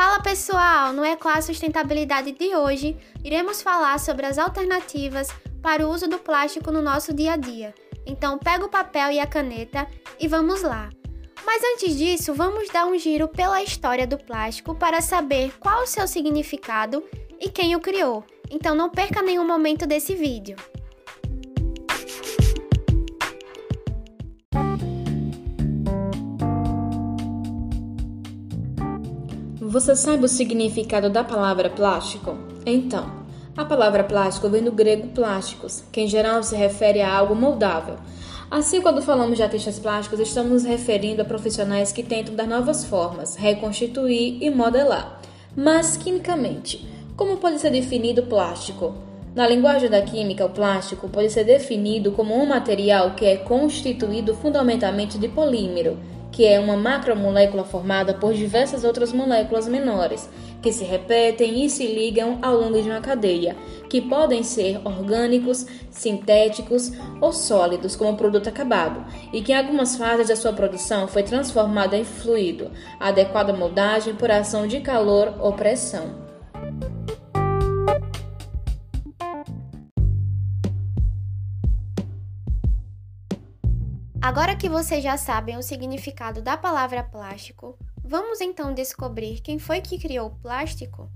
Fala pessoal, no Ecoar Sustentabilidade de hoje iremos falar sobre as alternativas para o uso do plástico no nosso dia a dia. Então pega o papel e a caneta e vamos lá. Mas antes disso, vamos dar um giro pela história do plástico para saber qual o seu significado e quem o criou. Então não perca nenhum momento desse vídeo. Você sabe o significado da palavra plástico? Então, a palavra plástico vem do grego plásticos, que em geral se refere a algo moldável. Assim, quando falamos de artistas plásticos, estamos nos referindo a profissionais que tentam dar novas formas, reconstituir e modelar. Mas, quimicamente, como pode ser definido plástico? Na linguagem da química, o plástico pode ser definido como um material que é constituído fundamentalmente de polímero que é uma macromolécula formada por diversas outras moléculas menores, que se repetem e se ligam ao longo de uma cadeia, que podem ser orgânicos, sintéticos ou sólidos como produto acabado, e que em algumas fases da sua produção foi transformada em fluido, adequada moldagem por ação de calor ou pressão. Agora que vocês já sabem o significado da palavra plástico, vamos então descobrir quem foi que criou o plástico?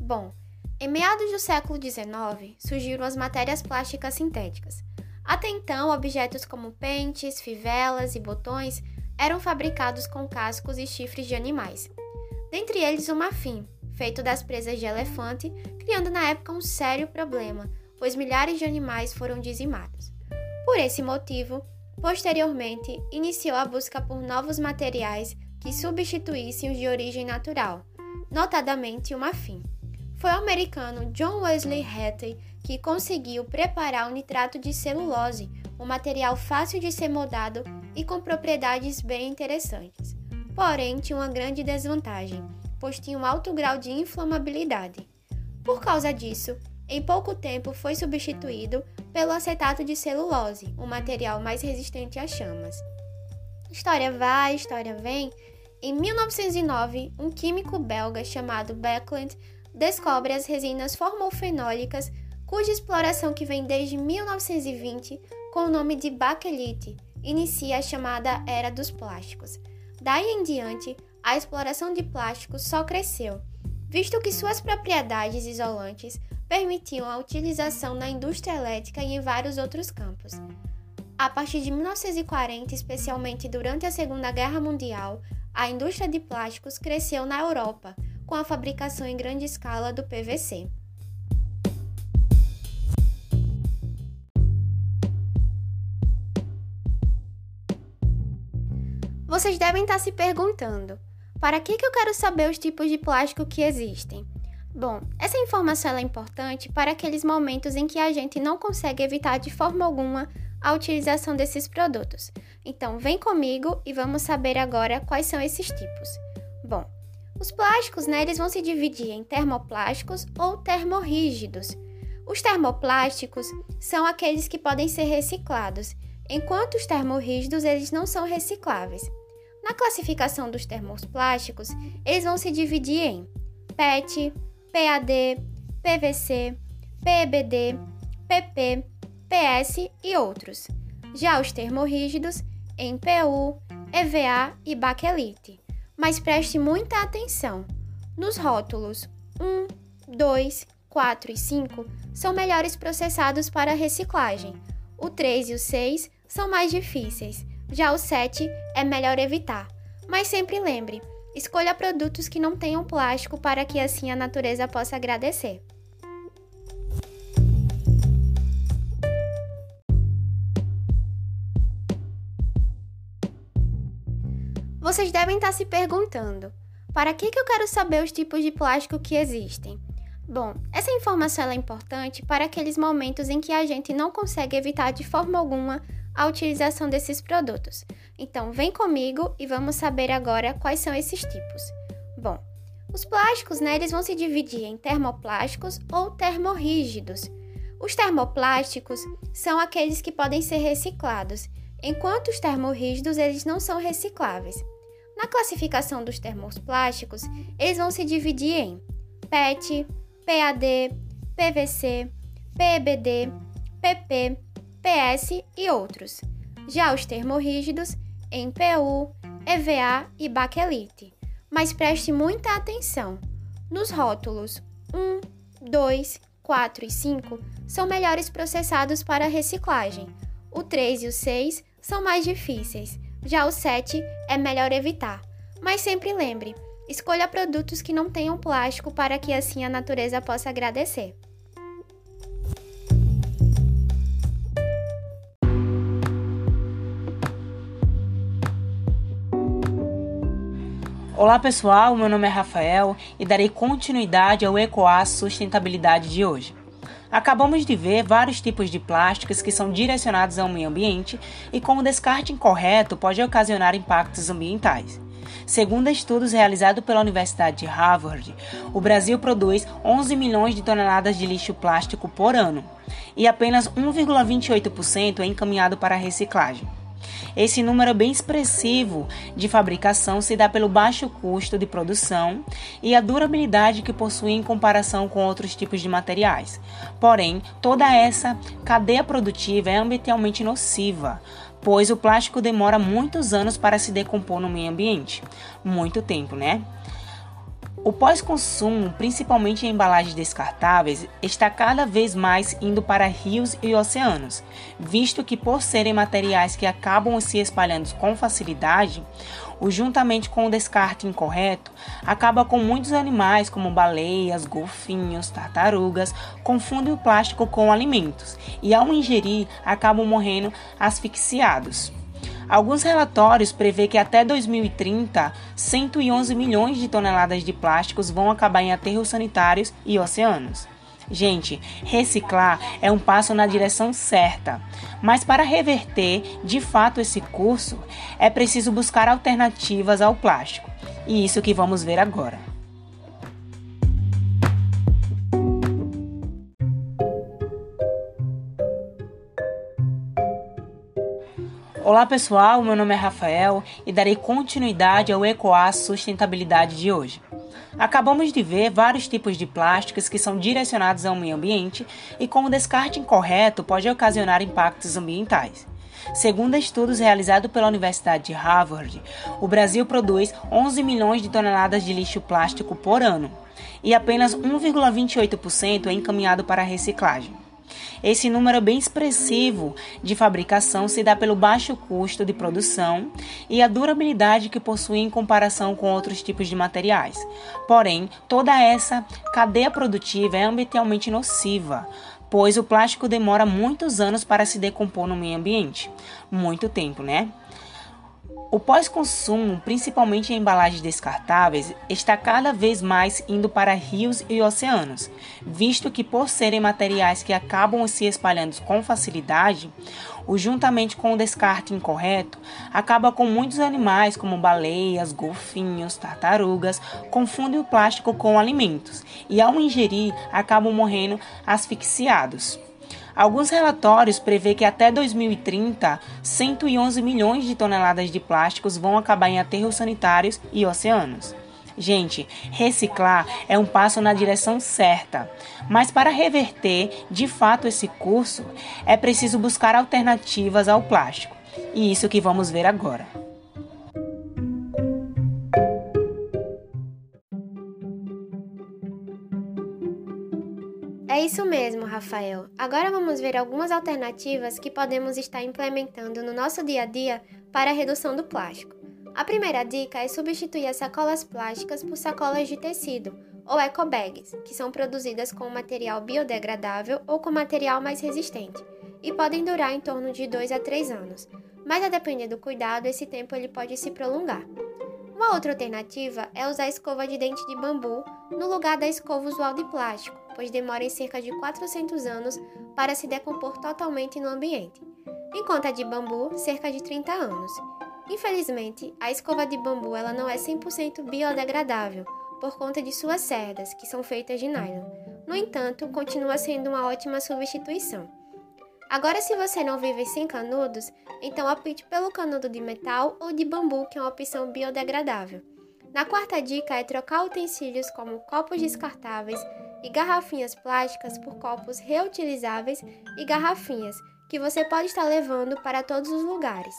Bom, em meados do século XIX surgiram as matérias plásticas sintéticas. Até então, objetos como pentes, fivelas e botões eram fabricados com cascos e chifres de animais. Dentre eles, o marfim, feito das presas de elefante, criando na época um sério problema, pois milhares de animais foram dizimados. Por esse motivo, Posteriormente, iniciou a busca por novos materiais que substituíssem os de origem natural, notadamente o marfim. Foi o americano John Wesley Hattie que conseguiu preparar o nitrato de celulose, um material fácil de ser moldado e com propriedades bem interessantes. Porém, tinha uma grande desvantagem, pois tinha um alto grau de inflamabilidade. Por causa disso, em pouco tempo foi substituído pelo acetato de celulose, um material mais resistente às chamas. História vai, história vem. Em 1909, um químico belga chamado Beckland descobre as resinas formofenólicas, cuja exploração que vem desde 1920 com o nome de baquelite, inicia a chamada Era dos Plásticos. Daí em diante, a exploração de plásticos só cresceu, visto que suas propriedades isolantes permitiam a utilização na indústria elétrica e em vários outros campos. A partir de 1940, especialmente durante a Segunda Guerra Mundial, a indústria de plásticos cresceu na Europa, com a fabricação em grande escala do PVC. Vocês devem estar se perguntando: para que, que eu quero saber os tipos de plástico que existem? Bom, essa informação é importante para aqueles momentos em que a gente não consegue evitar de forma alguma a utilização desses produtos. Então, vem comigo e vamos saber agora quais são esses tipos. Bom, os plásticos, né, eles vão se dividir em termoplásticos ou termorrígidos. Os termoplásticos são aqueles que podem ser reciclados, enquanto os termorrígidos eles não são recicláveis. Na classificação dos termoplásticos, eles vão se dividir em PET, PAD, PVC, PEBD, PP, PS e outros. Já os termorrígidos em PU, EVA e baquelite. Mas preste muita atenção. Nos rótulos 1, 2, 4 e 5 são melhores processados para reciclagem. O 3 e o 6 são mais difíceis. Já o 7 é melhor evitar. Mas sempre lembre, Escolha produtos que não tenham plástico para que assim a natureza possa agradecer. Vocês devem estar se perguntando: para que, que eu quero saber os tipos de plástico que existem? Bom, essa informação é importante para aqueles momentos em que a gente não consegue evitar de forma alguma a utilização desses produtos. Então, vem comigo e vamos saber agora quais são esses tipos. Bom, os plásticos, né, eles vão se dividir em termoplásticos ou termorrígidos. Os termoplásticos são aqueles que podem ser reciclados, enquanto os termorrígidos eles não são recicláveis. Na classificação dos termoplásticos, eles vão se dividir em PET, PAD, PVC, PEBD, PP, PS e outros. Já os termorrígidos em PU, EVA e baquelite. Mas preste muita atenção. Nos rótulos 1, 2, 4 e 5 são melhores processados para reciclagem. O 3 e o 6 são mais difíceis. Já o 7 é melhor evitar. Mas sempre lembre, escolha produtos que não tenham plástico para que assim a natureza possa agradecer. Olá pessoal, meu nome é Rafael e darei continuidade ao ECOA Sustentabilidade de hoje. Acabamos de ver vários tipos de plásticos que são direcionados ao meio ambiente e como descarte incorreto pode ocasionar impactos ambientais. Segundo estudos realizados pela Universidade de Harvard, o Brasil produz 11 milhões de toneladas de lixo plástico por ano e apenas 1,28% é encaminhado para a reciclagem. Esse número é bem expressivo de fabricação se dá pelo baixo custo de produção e a durabilidade que possui em comparação com outros tipos de materiais. Porém, toda essa cadeia produtiva é ambientalmente nociva, pois o plástico demora muitos anos para se decompor no meio ambiente. Muito tempo, né? O pós-consumo, principalmente em embalagens descartáveis, está cada vez mais indo para rios e oceanos, visto que, por serem materiais que acabam se espalhando com facilidade, o juntamente com o descarte incorreto, acaba com muitos animais, como baleias, golfinhos, tartarugas, confundem o plástico com alimentos e, ao ingerir, acabam morrendo asfixiados. Alguns relatórios prevê que até 2030, 111 milhões de toneladas de plásticos vão acabar em aterros sanitários e oceanos. Gente, reciclar é um passo na direção certa, mas para reverter de fato esse curso, é preciso buscar alternativas ao plástico. E isso que vamos ver agora. Olá pessoal, meu nome é Rafael e darei continuidade ao ECOA Sustentabilidade de hoje. Acabamos de ver vários tipos de plásticos que são direcionados ao meio ambiente e como o descarte incorreto pode ocasionar impactos ambientais. Segundo estudos realizados pela Universidade de Harvard, o Brasil produz 11 milhões de toneladas de lixo plástico por ano e apenas 1,28% é encaminhado para a reciclagem. Esse número é bem expressivo de fabricação se dá pelo baixo custo de produção e a durabilidade que possui em comparação com outros tipos de materiais. Porém, toda essa cadeia produtiva é ambientalmente nociva, pois o plástico demora muitos anos para se decompor no meio ambiente. Muito tempo, né? O pós-consumo, principalmente em embalagens descartáveis, está cada vez mais indo para rios e oceanos, visto que, por serem materiais que acabam se espalhando com facilidade, o juntamente com o descarte incorreto, acaba com muitos animais, como baleias, golfinhos, tartarugas, confundem o plástico com alimentos e, ao ingerir, acabam morrendo asfixiados. Alguns relatórios prevê que até 2030, 111 milhões de toneladas de plásticos vão acabar em aterros sanitários e oceanos. Gente, reciclar é um passo na direção certa, mas para reverter de fato esse curso, é preciso buscar alternativas ao plástico. E isso que vamos ver agora. Isso mesmo, Rafael. Agora vamos ver algumas alternativas que podemos estar implementando no nosso dia a dia para a redução do plástico. A primeira dica é substituir as sacolas plásticas por sacolas de tecido, ou ecobags, que são produzidas com material biodegradável ou com material mais resistente, e podem durar em torno de 2 a 3 anos, mas a depender do cuidado, esse tempo ele pode se prolongar. Uma outra alternativa é usar escova de dente de bambu no lugar da escova usual de plástico, pois demora cerca de 400 anos para se decompor totalmente no ambiente, enquanto a de bambu, cerca de 30 anos. Infelizmente, a escova de bambu ela não é 100% biodegradável por conta de suas cerdas, que são feitas de nylon. No entanto, continua sendo uma ótima substituição. Agora, se você não vive sem canudos, então opte pelo canudo de metal ou de bambu, que é uma opção biodegradável. Na quarta dica é trocar utensílios como copos descartáveis e garrafinhas plásticas por copos reutilizáveis e garrafinhas, que você pode estar levando para todos os lugares.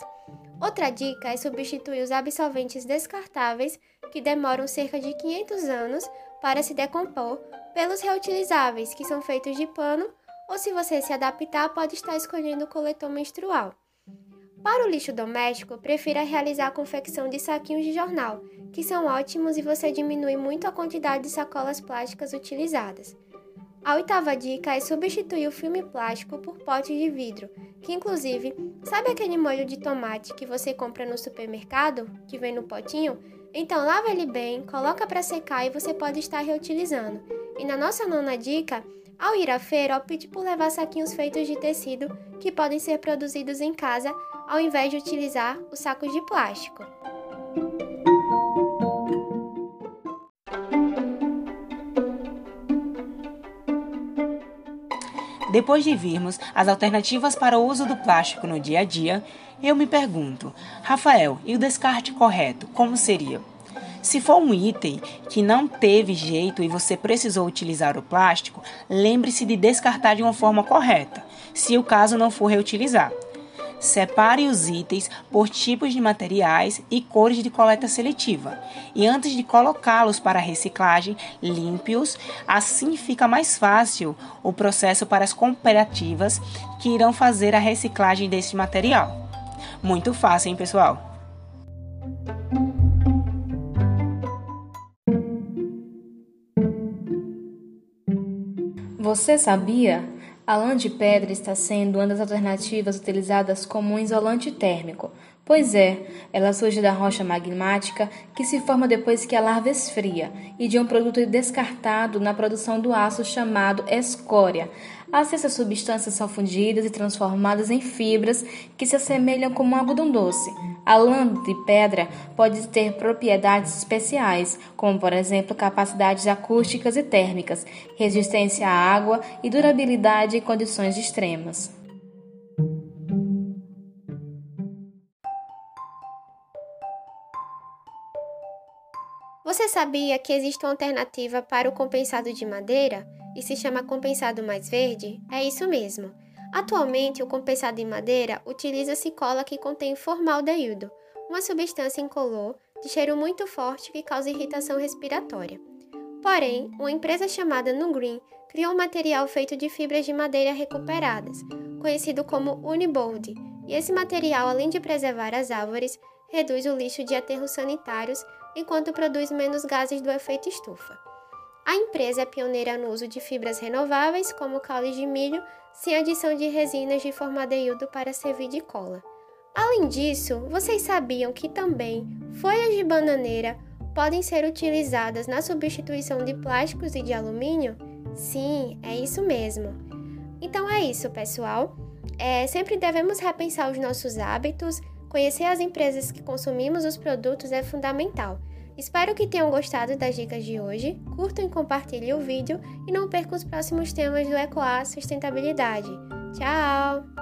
Outra dica é substituir os absorventes descartáveis, que demoram cerca de 500 anos para se decompor, pelos reutilizáveis, que são feitos de pano, ou se você se adaptar, pode estar escolhendo o coletor menstrual. Para o lixo doméstico, prefira realizar a confecção de saquinhos de jornal, que são ótimos e você diminui muito a quantidade de sacolas plásticas utilizadas. A oitava dica é substituir o filme plástico por pote de vidro, que inclusive, sabe aquele molho de tomate que você compra no supermercado, que vem no potinho? Então lava ele bem, coloca para secar e você pode estar reutilizando. E na nossa nona dica, ao ir à feira, opte por levar saquinhos feitos de tecido que podem ser produzidos em casa, ao invés de utilizar os sacos de plástico. Depois de virmos as alternativas para o uso do plástico no dia a dia, eu me pergunto, Rafael, e o descarte correto, como seria? Se for um item que não teve jeito e você precisou utilizar o plástico, lembre-se de descartar de uma forma correta, se o caso não for reutilizar. Separe os itens por tipos de materiais e cores de coleta seletiva. E antes de colocá-los para reciclagem, limpe-os. Assim fica mais fácil o processo para as cooperativas que irão fazer a reciclagem desse material. Muito fácil, hein, pessoal? Você sabia? A lã de pedra está sendo uma das alternativas utilizadas como um isolante térmico. Pois é, ela surge da rocha magmática que se forma depois que a larva esfria e de um produto descartado na produção do aço chamado escória. Assim, essas substâncias são fundidas e transformadas em fibras que se assemelham como um algodão doce. A lã de pedra pode ter propriedades especiais, como por exemplo capacidades acústicas e térmicas, resistência à água e durabilidade em condições extremas. Você sabia que existe uma alternativa para o compensado de madeira e se chama compensado mais verde? É isso mesmo. Atualmente, o compensado em madeira utiliza-se cola que contém formaldeído, uma substância incolor de cheiro muito forte que causa irritação respiratória. Porém, uma empresa chamada Nugreen criou um material feito de fibras de madeira recuperadas, conhecido como Unibold, e esse material, além de preservar as árvores, reduz o lixo de aterros sanitários enquanto produz menos gases do efeito estufa. A empresa é pioneira no uso de fibras renováveis, como caule de milho, sem adição de resinas de formaldeído para servir de cola. Além disso, vocês sabiam que também folhas de bananeira podem ser utilizadas na substituição de plásticos e de alumínio? Sim, é isso mesmo. Então é isso, pessoal. É, sempre devemos repensar os nossos hábitos, conhecer as empresas que consumimos os produtos é fundamental. Espero que tenham gostado das dicas de hoje, curtam e compartilhem o vídeo e não percam os próximos temas do EcoA Sustentabilidade. Tchau!